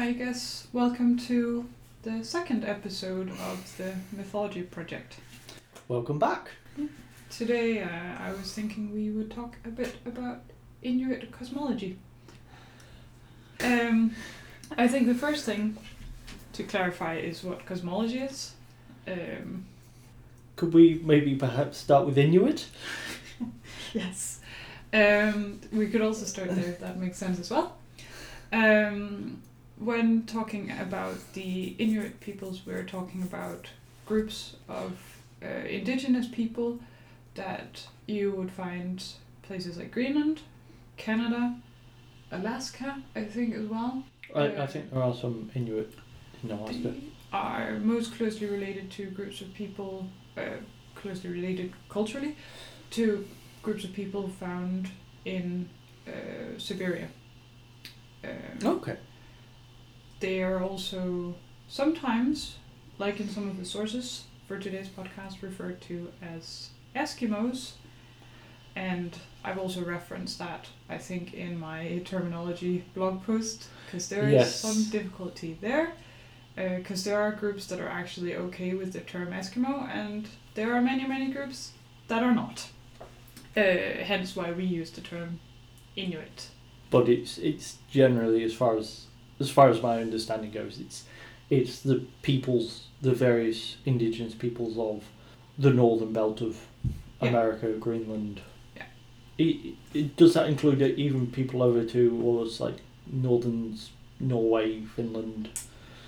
I guess welcome to the second episode of the Mythology Project. Welcome back. Today, uh, I was thinking we would talk a bit about Inuit cosmology. Um, I think the first thing to clarify is what cosmology is. Um, Could we maybe perhaps start with Inuit? yes. Um, we could also start there, if that makes sense as well. Um, when talking about the Inuit peoples, we're talking about groups of uh, indigenous people that you would find places like Greenland, Canada, Alaska, I think as well. I, Uh, I think there are some Inuit in Alaska. Are most closely related to groups of people, uh, closely related culturally, to groups of people found in uh, Siberia. Um, Okay. They are also sometimes, like in some of the sources for today's podcast, referred to as Eskimos. And I've also referenced that, I think, in my terminology blog post, because there is Yes. some difficulty there. Because there are groups that are actually okay with the term Eskimo, and there are many, many groups that are not. Uh, hence why we use the term Inuit. But it's it's generally as far as as far as my understanding goes, it's it's the peoples, the various indigenous peoples of the northern belt of Yeah. America, Greenland. Yeah. It, it, does that include even people over to all those like northern Norway, Finland?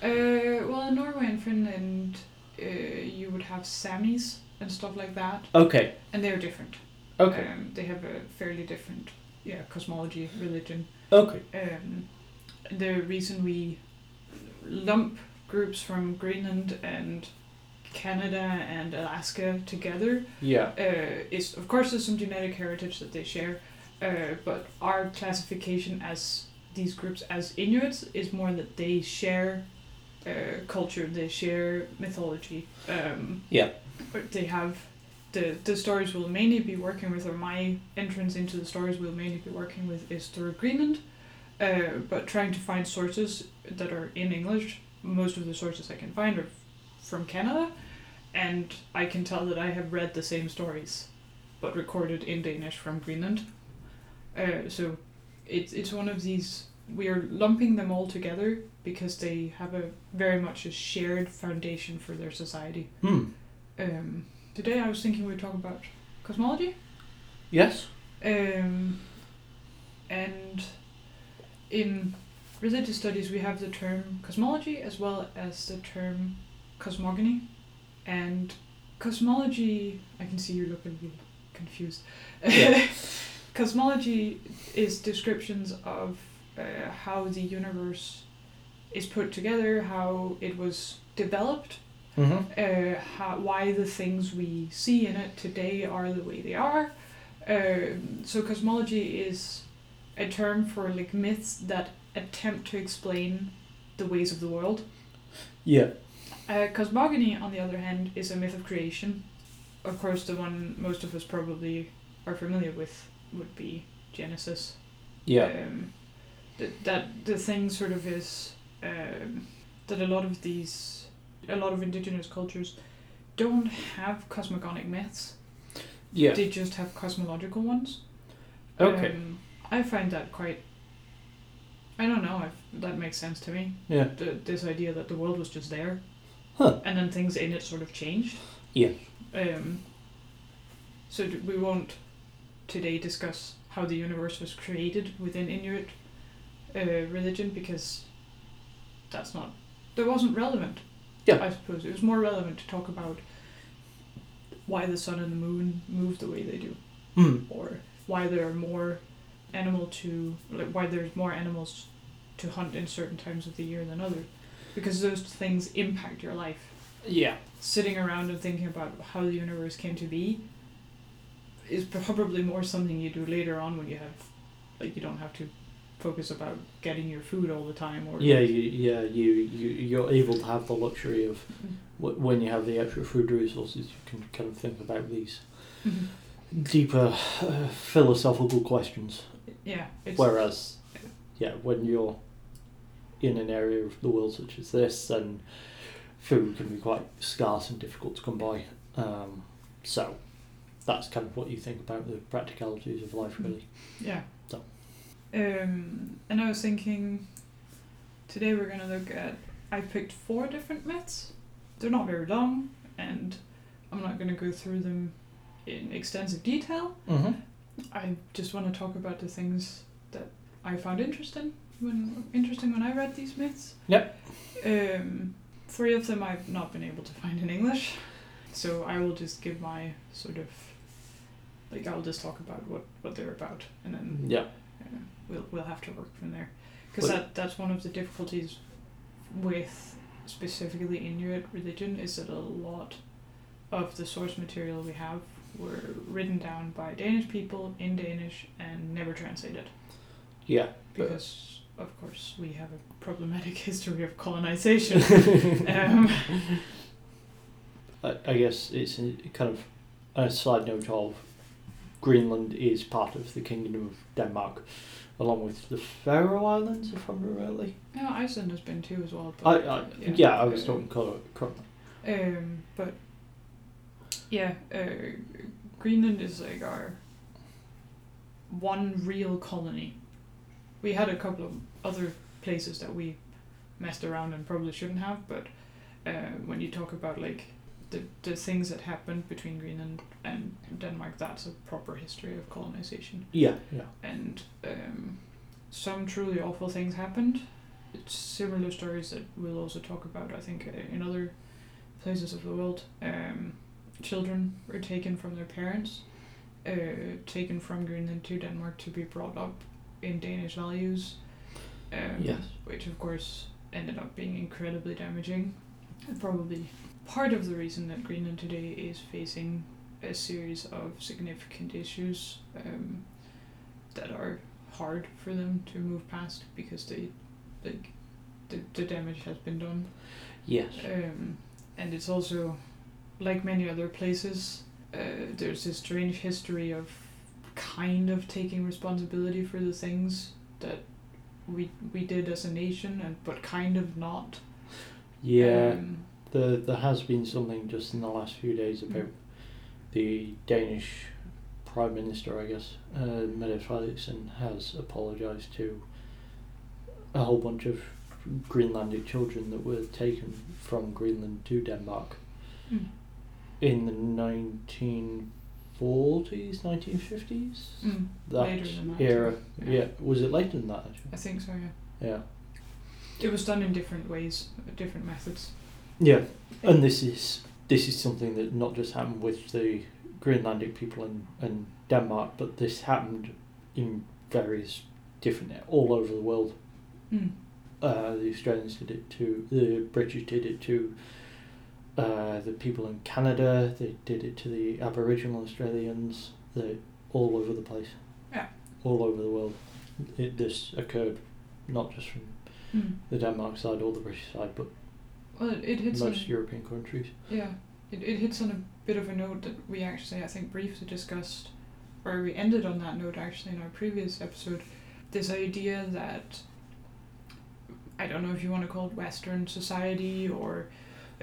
Uh, well, in Norway and Finland, uh, you would have Samis and stuff like that, Okay. and they're different. Okay. Um, they have a fairly different, yeah, cosmology, religion. Okay. Um, the reason we lump groups from Greenland and Canada and Alaska together Yeah. uh, is, of course, there's some genetic heritage that they share, uh, but our classification as these groups as Inuits is more that they share uh, culture, they share mythology. Um, Yeah. but they have the the stories we'll mainly be working with, or my entrance into the stories we'll mainly be working with, is through Greenland. Uh, but trying to find sources that are in English, most of the sources I can find are from Canada, and I can tell that I have read the same stories, but recorded in Danish from Greenland. Uh, so it's it's one of these we are lumping them all together because they have a very much a shared foundation for their society. Hmm. Um, today I was thinking we'd talk about cosmology. Yes. Um, and in religious studies, we have the term cosmology as well as the term cosmogony. And cosmology, I can see you looking really confused. Yeah. cosmology is descriptions of uh, how the universe is put together, how it was developed, Mm-hmm. uh, how, why the things we see in it today are the way they are. Um so cosmology is a term for like myths that attempt to explain the ways of the world. Yeah. Uh, cosmogony, on the other hand, is a myth of creation. Of course, the one most of us probably are familiar with would be Genesis. Yeah. Um, that that the thing sort of is um, that a lot of these, a lot of indigenous cultures, don't have cosmogonic myths. Yeah. They just have cosmological ones. Okay. Um, I find that quite. I don't know if that makes sense to me. Yeah. The, this idea that the world was just there, Huh. and then things in it sort of changed. Yeah. Um. So d- we won't today discuss how the universe was created within Inuit uh, religion because that's not that wasn't relevant. Yeah. I suppose it was more relevant to talk about why the sun and the moon move the way they do, Hmm. or why there are more animal to like why there's more animals to hunt in certain times of the year than others, because those things impact your life Yeah. sitting around and thinking about how the universe came to be is probably more something you do later on when you have like you don't have to focus about getting your food all the time or Yeah. You, yeah. You, you you're able to have the luxury of Mm-hmm. when you have the extra food resources, you can kind of think about these Mhm. deeper uh, philosophical questions. Yeah it's Whereas, yeah, when you're in an area of the world such as this, then food can be quite scarce and difficult to come by. Um, so that's kind of what you think about the practicalities of life, really. Yeah. So. Um, and I was thinking today we're gonna look at. I picked four different myths. They're not very long, and I'm not gonna go through them in extensive detail. Mm-hmm. I just want to talk about the things that I found interesting when interesting when I read these myths. Yep. Um, three of them I've not been able to find in English, so I will just give my sort of like I'll just talk about what what they're about, and then Yeah. uh, we'll we'll have to work from there because that that's one of the difficulties with specifically Inuit religion is that a lot of the source material we have were written down by Danish people in Danish and never translated Yeah. But- because of course we have a problematic history of colonization. um, I, I guess it's a, kind of a side note of Greenland is part of the Kingdom of Denmark, along with the Faroe Islands, if I'm remotely. no, Iceland has been too as well. But, I yeah, I was talking colour. Um, but yeah, uh, Greenland is like our one real colony. We had a couple of other places that we messed around and probably shouldn't have, but uh, when you talk about like the the things that happened between Greenland and Denmark, that's a proper history of colonization Yeah, yeah. and um, some truly awful things happened. It's similar stories that we'll also talk about, I think, uh, in other places of the world. Um, children were taken from their parents, uh, taken from Greenland to Denmark to be brought up in Danish values. Um, Yes. Which, of course, ended up being incredibly damaging. And probably part of the reason that Greenland today is facing a series of significant issues um, that are hard for them to move past because they like the, the damage has been done Yes. um, and it's also like many other places uh, there's this strange history of kind of taking responsibility for the things that we we did as a nation and but kind of not. Yeah. um, There, there has been something just in the last few days about the Danish Prime Minister, I guess, uh, Mette Frederiksen, has apologised to a whole bunch of Greenlandic children that were taken from Greenland to Denmark. Mm, in the 1940s, 1950s? mm, That Later than that, era. yeah. Yeah. was it later than that actually? I think so yeah Yeah. it was done in different ways different methods Yeah, and this is this is something that not just happened with the Greenlandic people in, in Denmark, but this happened in various different all over the world. mm, Uh, the Australians did it too. The British did it to uh, the people in Canada. They did it to the Aboriginal Australians. They all over the place. Yeah. All over the world. It, this occurred not just from mm. the Denmark side or the British side, but well it, it hits on most European countries. Yeah, it, it hits on a bit of a note that we actually, I think, briefly discussed, or we ended on that note actually in our previous episode. This idea that, I don't know if you want to call it Western society or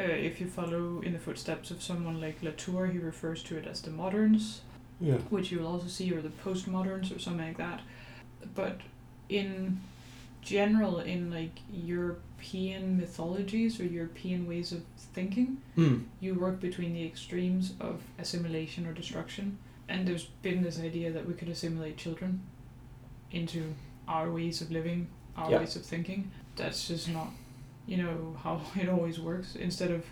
uh, if you follow in the footsteps of someone like Latour, he refers to it as the moderns, Yeah. which you will also see, or the postmoderns or something like that. But in general, in like European mythologies or European ways of thinking, Mm. you work between the extremes of assimilation or destruction. And there's been this idea that we could assimilate children into our ways of living, our Yeah. ways of thinking. That's just not, you know, how it always works. Instead of,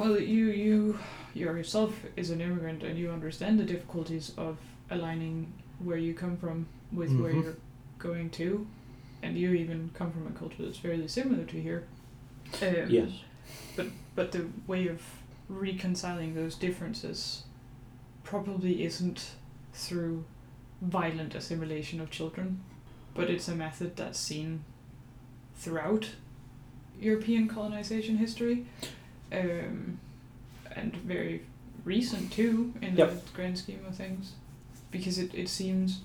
well, you you yourself is an immigrant and you understand the difficulties of aligning where you come from with where Mhm. you're going to, and you even come from a culture that's fairly similar to here. Um, Yes. But but the way of reconciling those differences probably isn't through violent assimilation of children, but it's a method that's seen throughout European colonization history, um, and very recent too in Yep. the grand scheme of things, because it, it seems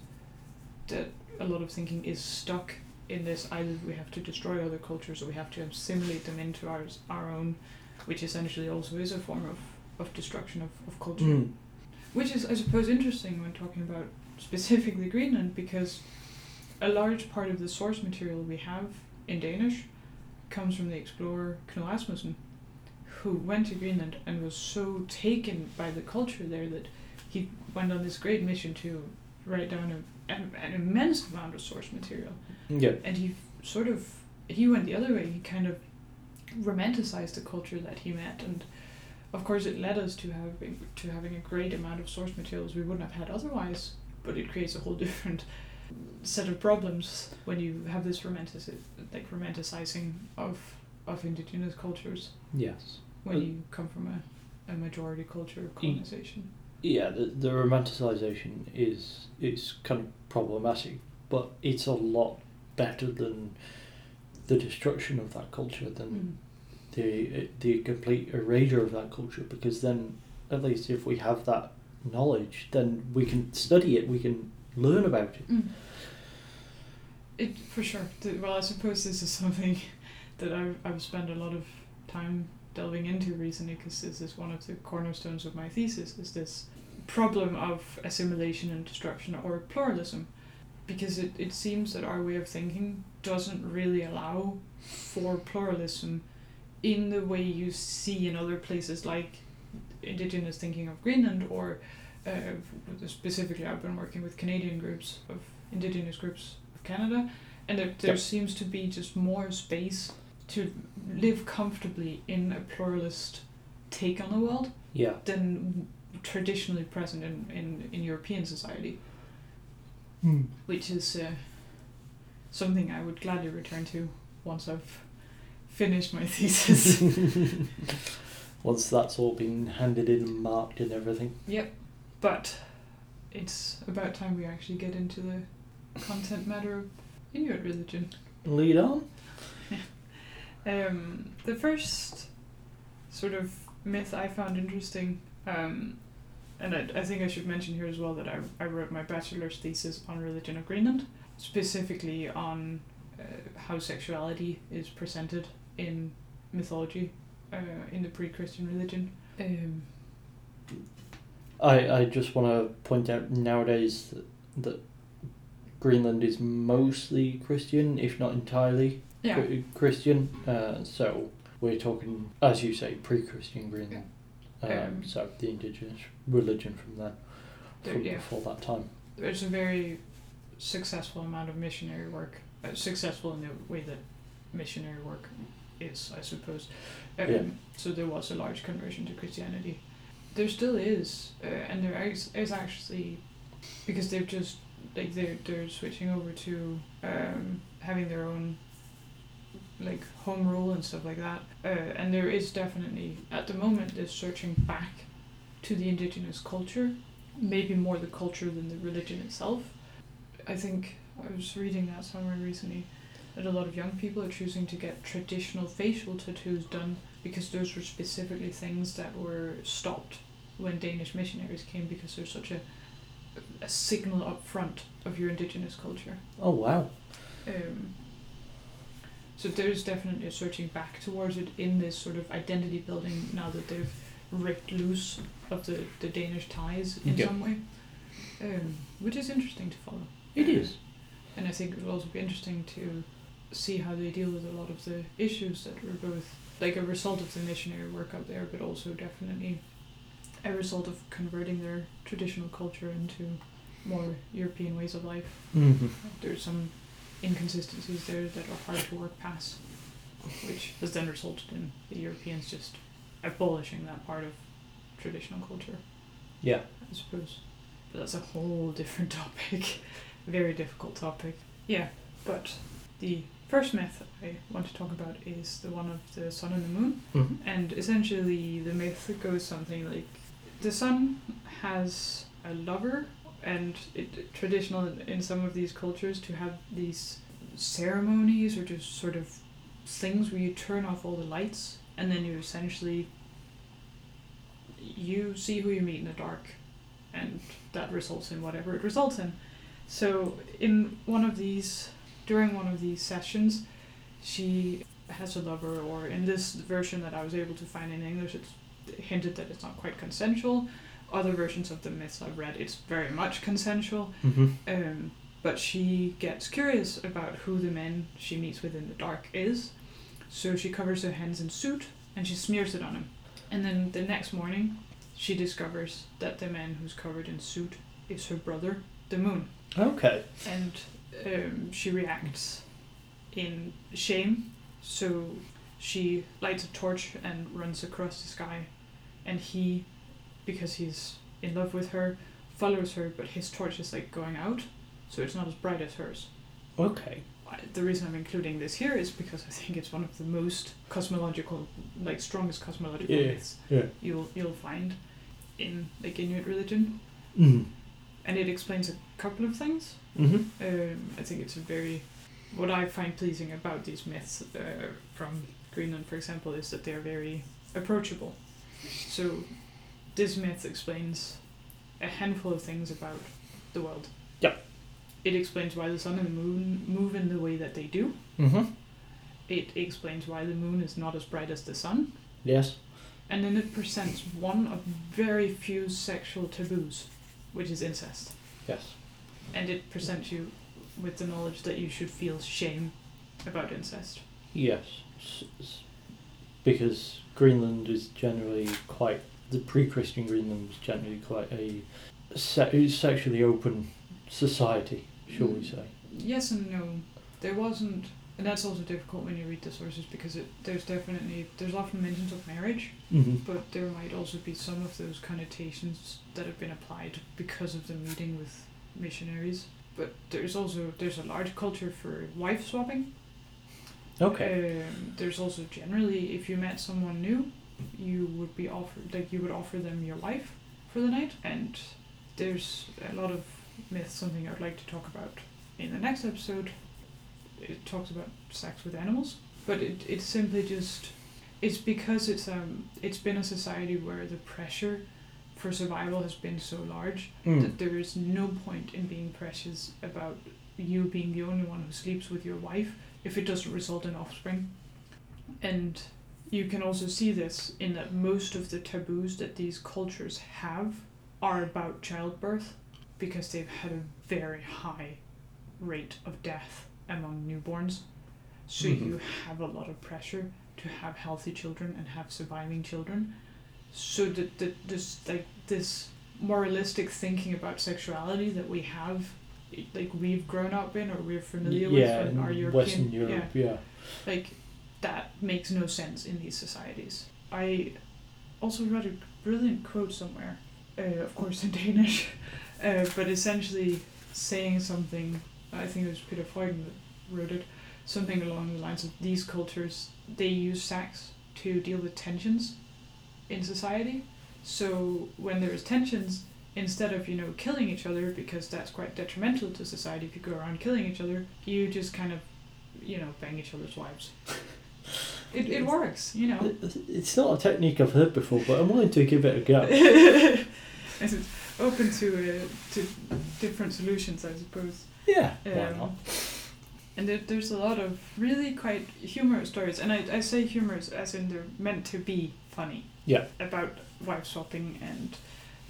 that a lot of thinking is stuck in this either we have to destroy other cultures or we have to assimilate them into ours our own, which essentially also is a form of, of destruction of, of culture. Mm. Which is, I suppose, interesting when talking about specifically Greenland because a large part of the source material we have in Danish comes from the explorer Knud Rasmussen, who went to Greenland and was so taken by the culture there that he went on this great mission to write down a, an, an immense amount of source material. Yeah. And he sort of he went the other way. He kind of romanticized the culture that he met, and of course it led us to having to having a great amount of source materials we wouldn't have had otherwise. But it creates a whole different set of problems when you have this romantic like romanticizing of of indigenous cultures Yes. when Uh, you come from a, a majority culture of colonization. Yeah, the, the romanticization is is kind of problematic, but it's a lot better than the destruction of that culture than Mm. the the complete erasure of that culture. Because then, at least if we have that knowledge, then we can study it, we can learn about it. Mm. It for sure. Well, I suppose this is something that I've I've spent a lot of time delving into recently because this is one of the cornerstones of my thesis. Is this problem of assimilation and destruction or pluralism? Because it, it seems that our way of thinking doesn't really allow for pluralism in the way you see in other places like indigenous thinking of Greenland or uh, specifically I've been working with Canadian groups of indigenous groups of Canada and there, there Yep. seems to be just more space to live comfortably in a pluralist take on the world Yeah. than traditionally present in, in, in European society which is uh, something I would gladly return to once I've finished my thesis. Once that's all been handed in and marked and everything. But it's about time we actually get into the content matter of Inuit religion. Lead on. Um, the first sort of myth I found interesting, um, and I, I think I should mention here as well that I, I wrote my bachelor's thesis on religion of Greenland, specifically on uh, how sexuality is presented in mythology uh, in the pre Christian religion. Um, I, I just want to point out nowadays that, that Greenland is mostly Christian, if not entirely yeah. Chri- Christian. Uh, so we're talking, as you say, pre-Christian Greenland. Um, Um, so the indigenous religion from then, There- from yeah. before that time. there's a very successful amount of missionary work, uh, successful in the way that missionary work is, I suppose. Um, Yeah. So there was a large conversion to Christianity. There still is, uh, and there is, is actually, because they've just like they're they're switching over to um, having their own like home rule and stuff like that. Uh, and there is definitely at the moment this searching back to the indigenous culture, maybe more the culture than the religion itself. I think I was reading that somewhere recently that a lot of young people are choosing to get traditional facial tattoos done because those were specifically things that were stopped when Danish missionaries came because there's such a a signal up front of your indigenous culture. Oh wow! Um, so there's definitely a searching back towards it in this sort of identity building now that they've ripped loose of the, the Danish ties in Yeah. some way, um, which is interesting to follow. It is. And I think it will also be interesting to see how they deal with a lot of the issues that were both like a result of the missionary work out there, but also definitely a result of converting their traditional culture into more European ways of life. Mm-hmm. There's some inconsistencies there that are hard to work past, which has then resulted in the Europeans just abolishing that part of traditional culture, Yeah. I suppose. But that's a whole different topic. Very difficult topic. Yeah, but the first myth I want to talk about is the one of the sun and the moon. Mm-hmm. And essentially, the myth goes something like the sun has a lover, and it traditional in- in some of these cultures to have these ceremonies or just sort of things where you turn off all the lights, and then you essentially you see who you meet in the dark, and that results in whatever it results in. So in one of these during one of these sessions, she has a lover, or in this version that I was able to find in English, it's hinted that it's not quite consensual. Other versions of the myths I've read, it's very much consensual. Mm-hmm. Um, but she gets curious about who the man she meets with in the dark is, so she covers her hands in soot and she smears it on him. And then the next morning, she discovers that the man who's covered in soot is her brother, the moon. Okay. And um, she reacts in shame, so she lights a torch and runs across the sky. And he, because he's in love with her, follows her, but his torch is like going out, so it's not as bright as hers. Okay. The reason I'm including this here is because I think it's one of the most cosmological, like strongest cosmological Yeah, myths yeah. you'll you'll find in like Inuit religion, Mm. And it explains a couple of things. Mm-hmm. Um, I think it's a very what I find pleasing about these myths uh, from Greenland, for example, is that they're very approachable. So this myth explains a handful of things about the world. Yeah. It explains why the sun and the moon move in the way that they do. Mm-hmm. It explains why the moon is not as bright as the sun. Yes. And then it presents one of very few sexual taboos, which is incest. Yes. And it presents you with the knowledge that you should feel shame about incest. Yes. S- s- because Greenland is generally quite the pre-Christian Greenland was generally quite a se- sexually open society, shall we mm. say? Yes and no. There wasn't, and that's also difficult when you read the sources because it there's definitely there's often mentions of marriage, Mm-hmm. but there might also be some of those connotations that have been applied because of the meeting with missionaries. But there's also there's a large culture for wife swapping. Okay. Um, there's also generally, if you met someone new, you would be offered like you would offer them your wife for the night, and there's a lot of myths. Something I'd like to talk about in the next episode. It talks about sex with animals, but it it's simply just it's because it's um it's been a society where the pressure for survival has been so large Mm. that there is no point in being precious about you being the only one who sleeps with your wife if it doesn't result in offspring. And you can also see this in that most of the taboos that these cultures have are about childbirth because they've had a very high rate of death among newborns. So Mhm. you have a lot of pressure to have healthy children and have surviving children. So that that this like this moralistic thinking about sexuality that we have like we've grown up in or we're familiar yeah, with in our European Western Europe, yeah. like that makes no sense in these societies. I also read a brilliant quote somewhere, uh, of course in Danish, uh, but essentially saying something. I think it was Peter Freuchen that wrote it. Something along the lines of these cultures they use sex to deal with tensions in society. So when there's tensions, instead of you know killing each other because that's quite detrimental to society if you go around killing each other, you just kind of you know bang each other's wives. It, it works, you know. It's not a technique I've heard before, but I'm willing to give it a go. It's open to uh, to different solutions, I suppose. Yeah, why Um, not? And there, there's a lot of really quite humorous stories, and I, I say humorous as in they're meant to be funny. Yeah. About wife swapping and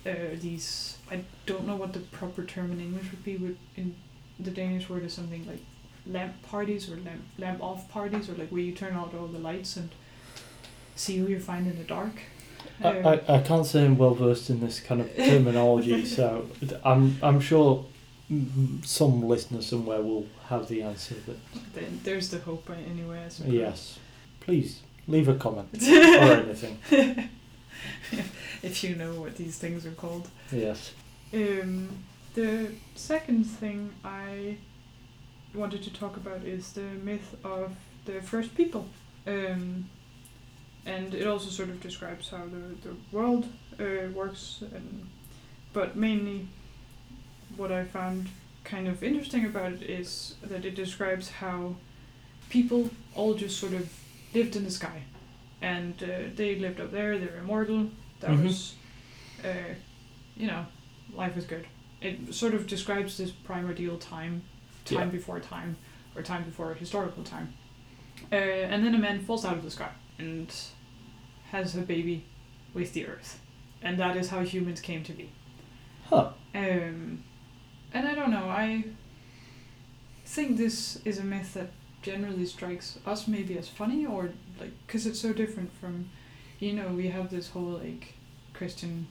uh, these. I don't know what the proper term in English would be. With in the Danish word is something like lamp parties or lamp lamp off parties, or like where you turn out all the lights and see who you find in the dark. I, Um, I, I can't say I'm well versed in this kind of terminology, so I'm I'm sure some listener somewhere will have the answer. But then there's the hope anyway. Yes, please leave a comment or anything. if you know what these things are called. Yes. Um, the second thing I wanted to talk about is the myth of the first people. Um, and it also sort of describes how the, the world uh, works, and, but mainly what I found kind of interesting about it is that it describes how people all just sort of lived in the sky. And uh, they lived up there, they're immortal. That Mhm. was, uh, you know, life was good. It sort of describes this primordial time, time Yeah. before time, or time before historical time. Uh, and then a man falls out of the sky and has a baby with the earth. And that is how humans came to be. Huh. Um, and I don't know, I think this is a myth that generally strikes us maybe as funny or like, because it's so different from, you know, we have this whole like Christian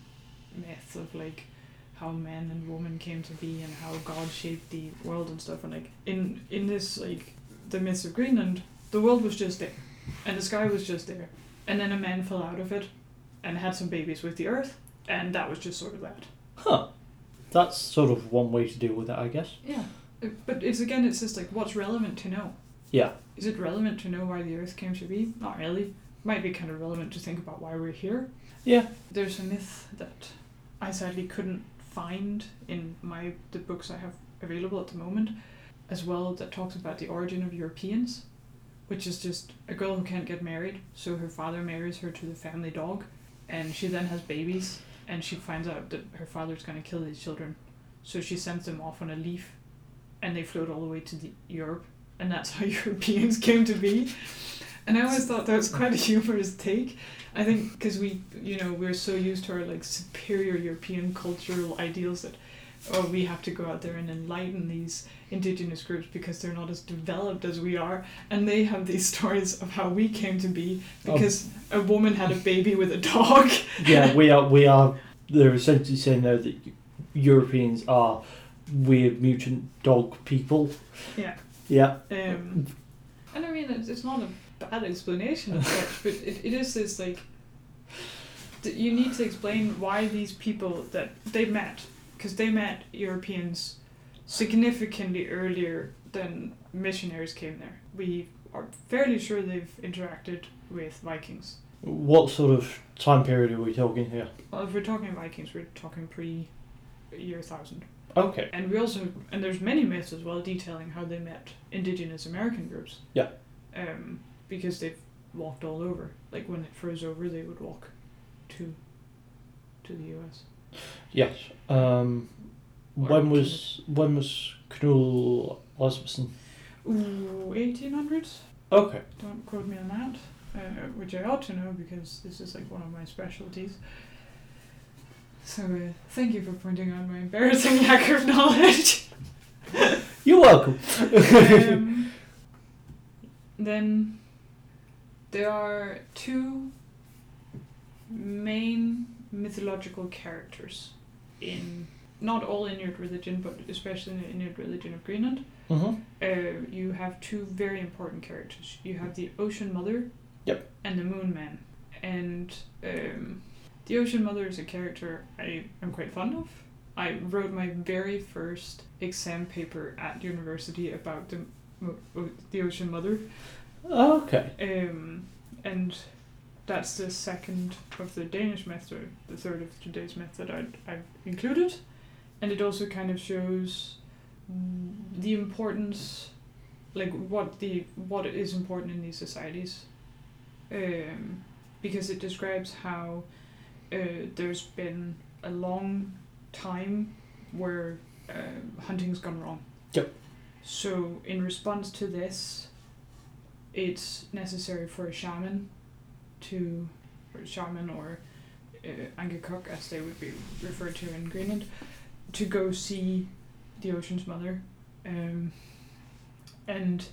myth of like how man and woman came to be and how God shaped the world and stuff. And like in in this like the myths of Greenland, the world was just there, and the sky was just there, and then a man fell out of it, and had some babies with the earth, and that was just sort of that. Huh. That's sort of one way to deal with it, I guess. Yeah, but it's again, it's just like what's relevant to know. Yeah. Is it relevant to know why the Earth came to be? Not really. Might be kind of relevant to think about why we're here. Yeah. There's a myth that I sadly couldn't find in my the books I have available at the moment, as well that talks about the origin of Europeans, which is just a girl who can't get married, so her father marries her to the family dog, and she then has babies, and she finds out that her father's gonna kill these children, so she sends them off on a leaf, and they float all the way to the Europe, and that's how Europeans came to be. And I always thought that was quite a humorous take. I think because we, you know, we're so used to our like superior European cultural ideals that, oh, we have to go out there and enlighten these indigenous groups because they're not as developed as we are, and they have these stories of how we came to be Oh. because a woman had a baby with a dog. Yeah, we are. We are. They're essentially saying though that Europeans are weird mutant dog people. Yeah. Yeah. Um, and I mean, it's, it's not a bad explanation as such, but it, it is this like. You need to explain why these people that they met, because they met Europeans significantly earlier than missionaries came there. We are fairly sure they've interacted with Vikings. What sort of time period are we talking here? Well, if we're talking Vikings, we're talking pre year thousand. Okay. And we also and there's many myths as well detailing how they met indigenous American groups. Yeah. Um, because they've walked all over. Like when it froze over, they would walk to to the U.S. Yes. Um, when was when was Knud Rasmussen? Ooh, eighteen hundreds. Okay. Don't quote me on that. Uh, which I ought to know because this is like one of my specialties. So uh, thank you for pointing out my embarrassing lack of knowledge. You're welcome. um, then there are two main mythological characters in not all Inuit religion, but especially in the Inuit religion of Greenland. hmm Uh, you have two very important characters. You have the Ocean Mother. Yep. And the Moon Man. And um, the Ocean Mother is a character I am quite fond of. I wrote my very first exam paper at university about the the Ocean Mother. Okay. Um, and that's the second of the Danish method, the third of today's method I'd, I've included. And it also kind of shows mm, the importance, like what the what is important in these societies, um, because it describes how uh, there's been a long time where uh, hunting's gone wrong. Yep. So in response to this, it's necessary for a shaman to, shaman or uh, Angekok as they would be referred to in Greenland, to go see the ocean's mother. Um, and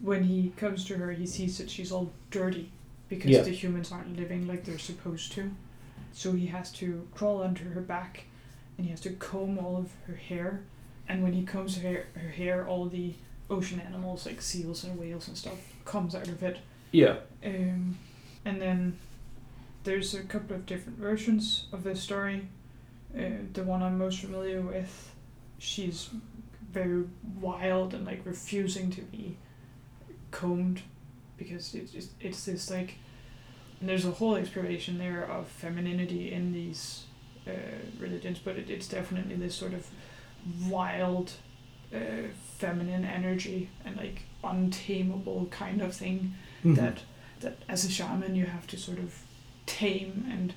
when he comes to her, he sees that she's all dirty because Yeah. the humans aren't living like they're supposed to. So he has to crawl under her back and he has to comb all of her hair. And when he combs her hair, her hair all the ocean animals like seals and whales and stuff comes out of it. Yeah. Um, and then there's a couple of different versions of this story. Uh, the one I'm most familiar with, she's very wild and like refusing to be combed because it's just, it's this like and there's a whole exploration there of femininity in these uh, religions, but it, it's definitely this sort of wild uh, feminine energy and like untamable kind of thing Mhm. that that as a shaman you have to sort of tame and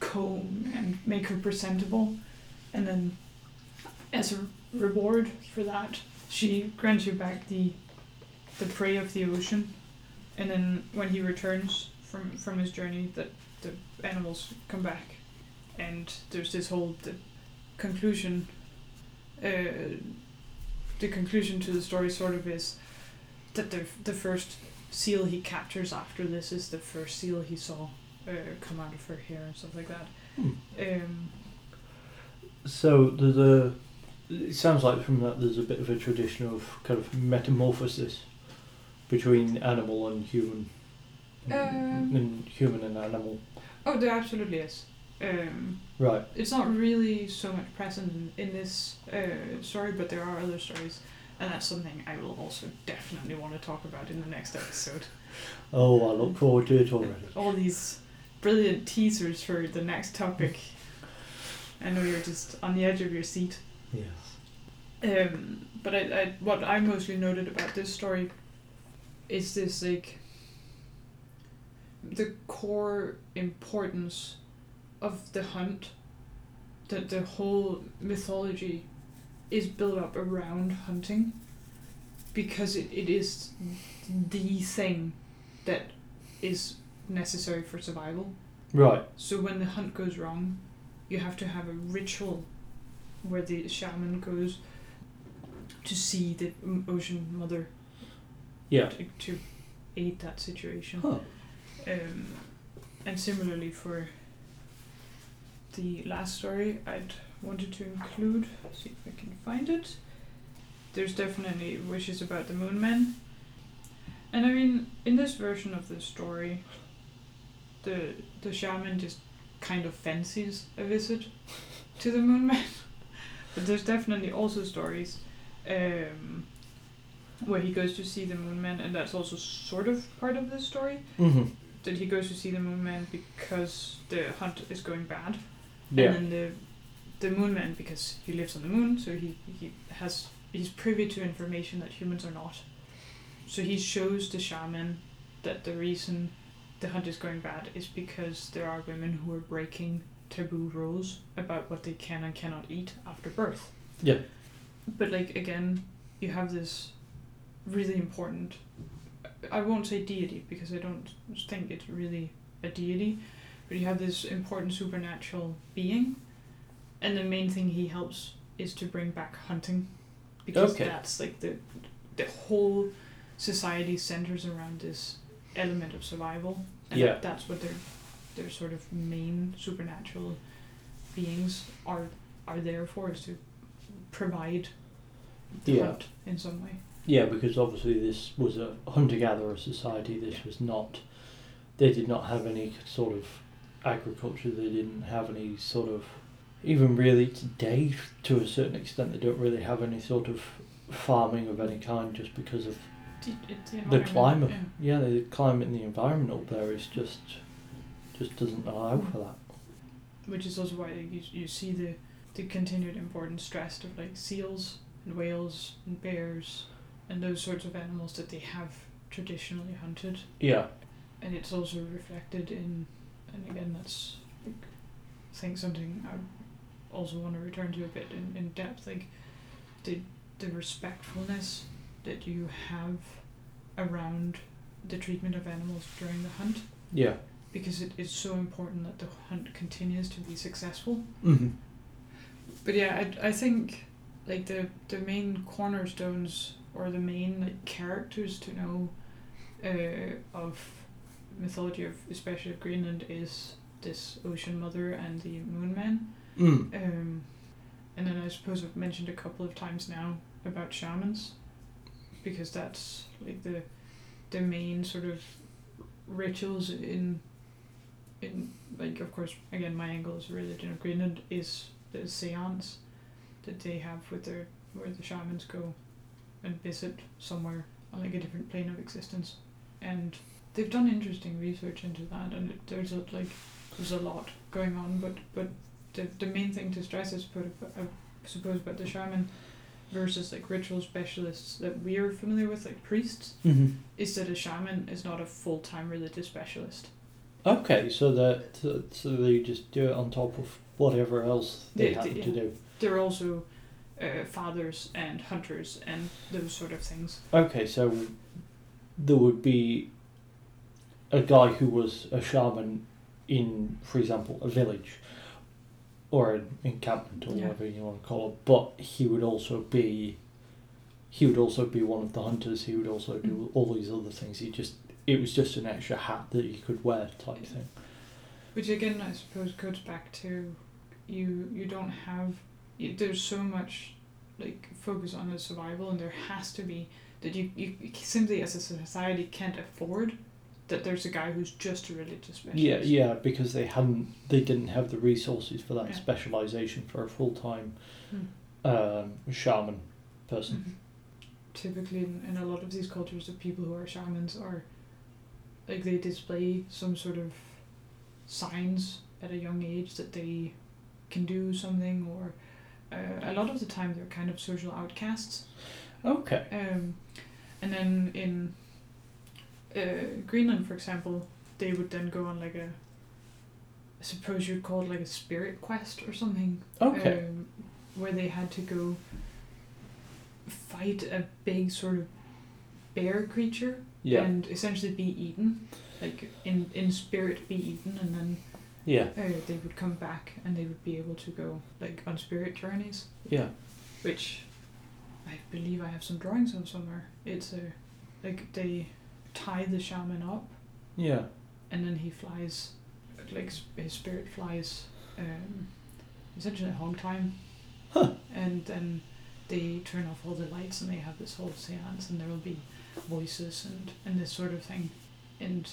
comb and make her presentable and then as a reward for that she grants you back the the prey of the ocean, and then when he returns from from his journey, that the animals come back, and there's this whole the conclusion. Uh, the conclusion to the story sort of is that the the first seal he captures after this is the first seal he saw uh, come out of her hair and stuff like that. Hmm. Um, So there's a. It sounds like from that there's a bit of a tradition of kind of metamorphosis between animal and human. Um. and human and animal. oh, there absolutely is. Um, Right. it's not really so much present in, in this uh, story, but there are other stories, and that's something I will also definitely want to talk about in the next episode. Oh, I look forward to it already. All these brilliant teasers for the next topic. I know you're just on the edge of your seat. Yes. Um, but I, I, what I mostly noted about this story is this like the core importance of the hunt. That the whole mythology is built up around hunting because it, it is the thing that is necessary for survival. Right. So when the hunt goes wrong, you have to have a ritual where the shaman goes to see the ocean mother Yeah. to, to aid that situation. Huh. Um, and similarly for the last story, I'd wanted to include. See if I can find it. There's definitely wishes about the moon men. And I mean, in this version of the story, the the shaman just kind of fancies a visit to the moon man. but there's definitely also stories um, where he goes to see the moon man, and that's also sort of part of the story Mm-hmm. that he goes to see the moon man because the hunt is going bad Yeah. and then the the moon man because he lives on the moon so he he has he's privy to information that humans are not so he shows the shaman that the reason the hunt is going bad is because there are women who are breaking taboo rules about what they can and cannot eat after birth Yeah. but like again you have this really important i won't say deity because i don't think it's really a deity but you have this important supernatural being and the main thing he helps is to bring back hunting because Okay. that's like the the whole society centers around this element of survival and Yeah. that's what their their sort of main supernatural beings are are there for is to provide the Yeah. hunt in some way Yeah, because obviously this was a hunter-gatherer society. This was not. They did not have any sort of agriculture. They didn't have any sort of. Even really today, to a certain extent, they don't really have any sort of farming of any kind, just because of the the climate. yeah. Yeah, the climate and the environment up there is just, just doesn't allow for that. which is also why you, you see the, the continued importance stressed of like seals and whales and bears and those sorts of animals that they have traditionally hunted Yeah. and it's also reflected in and again that's I think something I also want to return to a bit in, in depth like the the respectfulness that you have around the treatment of animals during the hunt Yeah. because it is so important that the hunt continues to be successful Mm-hmm. but yeah I, I think like the the main cornerstones or the main like characters to know uh, of mythology of especially of Greenland is this ocean mother and the moon man Mm. um, and then I suppose I've mentioned a couple of times now about shamans because that's like the the main sort of rituals in in like of course again my angle is religion of Greenland is the seance that they have with their where the shamans go and visit somewhere on like a different plane of existence and they've done interesting research into that and it- there's a, like there's a lot going on but but the, the main thing to stress is put I suppose about the shaman versus like ritual specialists that we are familiar with like priests Mm-hmm. is that a shaman is not a full-time religious specialist Okay, so that so, so they just do it on top of whatever else they They- happen they- to do. they're also uh, fathers and hunters and those sort of things Okay, so there would be a guy who was a shaman in, for example, a village or an encampment or Yeah. whatever you want to call it, but he would also be he would also be one of the hunters. He would also do mm. all these other things. He just it was just an extra hat that he could wear type thing. Which again, I suppose, goes back to you. You don't have. You, there's so much like focus on the survival, and there has to be that you, you you simply as a society can't afford that there's a guy who's just a religious specialist. Yeah, yeah, because they hadn't, they didn't have the resources for that Yeah. specialization for a full time Hmm. um, shaman person. Mhm. Typically, in, in a lot of these cultures, the people who are shamans are like they display some sort of signs at a young age that they can do something, or uh, a lot of the time they're kind of social outcasts. Okay. Um, and then in uh, Greenland, for example, they would then go on like a, I suppose you'd call it like a spirit quest or something. Okay. Um, where they had to go fight a big sort of bear creature yeah. and essentially be eaten, like in in spirit be eaten, and then yeah. uh, they would come back and they would be able to go like on spirit journeys Yeah. which I believe I have some drawings of somewhere. It's a like they tie the shaman up Yeah. and then he flies, like his spirit flies, um, essentially hog time. Huh. And then they turn off all the lights and they have this whole seance and there will be voices and, and this sort of thing. And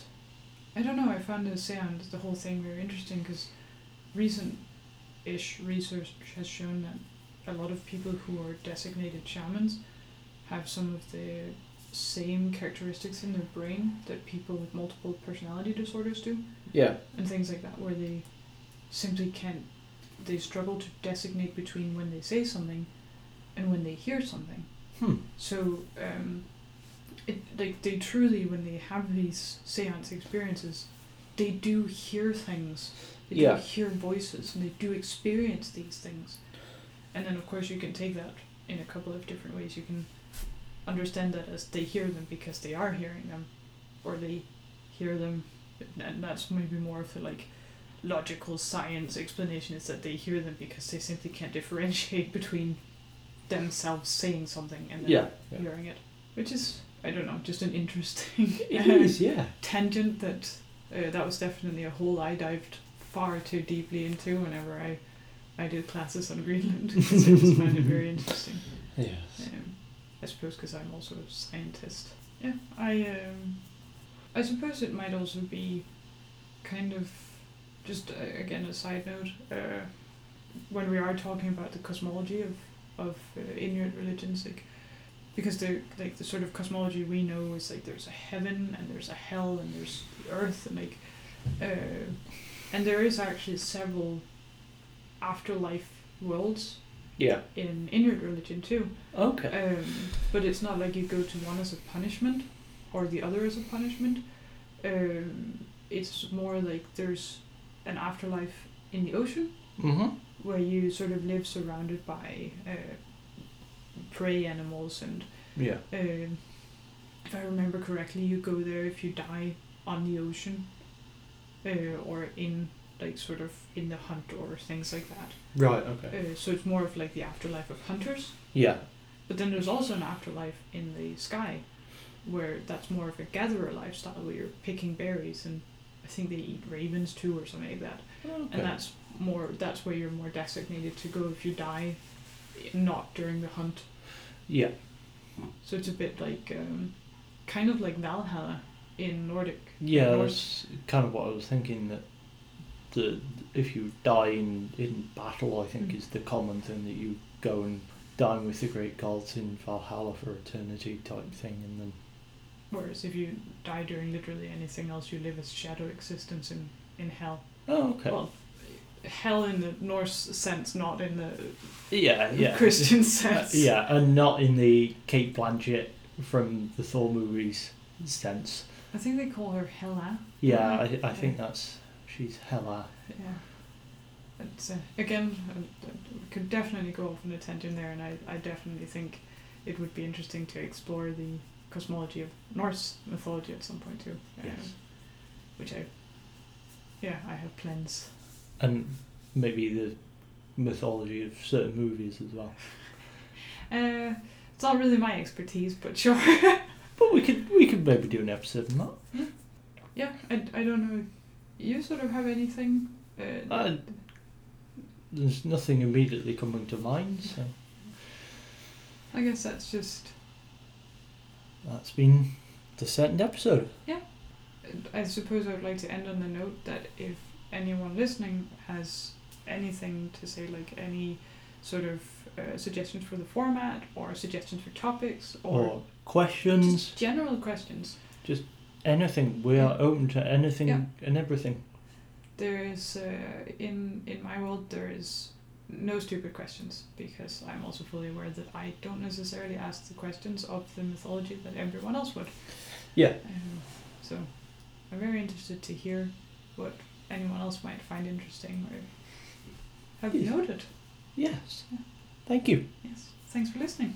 I don't know, I found the seance, the whole thing very interesting because recent-ish research has shown that a lot of people who are designated shamans have some of the same characteristics in their brain that people with multiple personality disorders do Yeah. and things like that where they simply can't they struggle to designate between when they say something and when they hear something Hmm. so um, it like they truly when they have these seance experiences they do hear things they Yeah. do hear voices and they do experience these things and then of course you can take that in a couple of different ways you can understand that as they hear them because they are hearing them or they hear them and that's maybe more of a like logical science explanation is that they hear them because they simply can't differentiate between themselves saying something and then Yeah. yeah. hearing it which is i don't know just an interesting It is, yeah. tangent that uh, that was definitely a hole i dived far too deeply into whenever i i did classes on greenland because i just found it very interesting Yes. um, I suppose because I'm also a scientist. Yeah, I um, I suppose it might also be kind of just uh, again a side note uh, when we are talking about the cosmology of of uh, Inuit religions, like because the like the sort of cosmology we know is like there's a heaven and there's a hell and there's the earth and like uh, and there is actually several afterlife worlds Yeah. in Inuit religion too. Okay. Um, but it's not like you go to one as a punishment or the other as a punishment. Um, it's more like there's an afterlife in the ocean Mm-hmm. where you sort of live surrounded by uh, prey animals and Yeah. um, if I remember correctly, you go there if you die on the ocean uh, or in like sort of in the hunt or things like that. Right. Okay. Uh, so it's more of like the afterlife of hunters. Yeah. But then there's also an afterlife in the sky, where that's more of a gatherer lifestyle, where you're picking berries, and I think they eat ravens too, or something like that. Okay. And that's more. That's where you're more designated to go if you die, not during the hunt. yeah. So it's a bit like, um, kind of like Valhalla in Nordic. Yeah. Norse. That's kind of what I was thinking. That the if you die in in battle, I think Mm. is the common thing that you go and dine with the great gods in Valhalla for eternity type thing, and then Whereas if you die during literally anything else, you live as shadow existence in in hell. oh okay. Well, hell in the Norse sense, not in the yeah. Yeah. Christian Uh, sense. yeah, and not in the Cate Blanchett from the Thor movies sense. I think they call her Hela. Yeah. I, I think that's she's hella. Yeah. It's, uh, again, uh, we could definitely go off on a tangent there, and I, I definitely think it would be interesting to explore the cosmology of Norse mythology at some point too. uh, Yes. which I, yeah, I have plans. And maybe the mythology of certain movies as well. Uh, it's not really my expertise, but sure. But we could we could maybe do an episode on that. yeah, I, I don't know. You sort of have anything? Uh, Uh, there's nothing immediately coming to mind, so I guess that's just. that's been the second episode. Yeah. I suppose I would like to end on the note that if anyone listening has anything to say, like any sort of uh, suggestions for the format or suggestions for topics or, Or questions, just general questions, anything. We are open to anything Yeah. and everything. there is uh, in in my world there is no stupid questions because I'm also fully aware that I don't necessarily ask the questions of the mythology that everyone else would. Yeah. Um, so I'm very interested to hear what anyone else might find interesting or have Yes. noted. Yes. Thank you. Yes. Thanks for listening.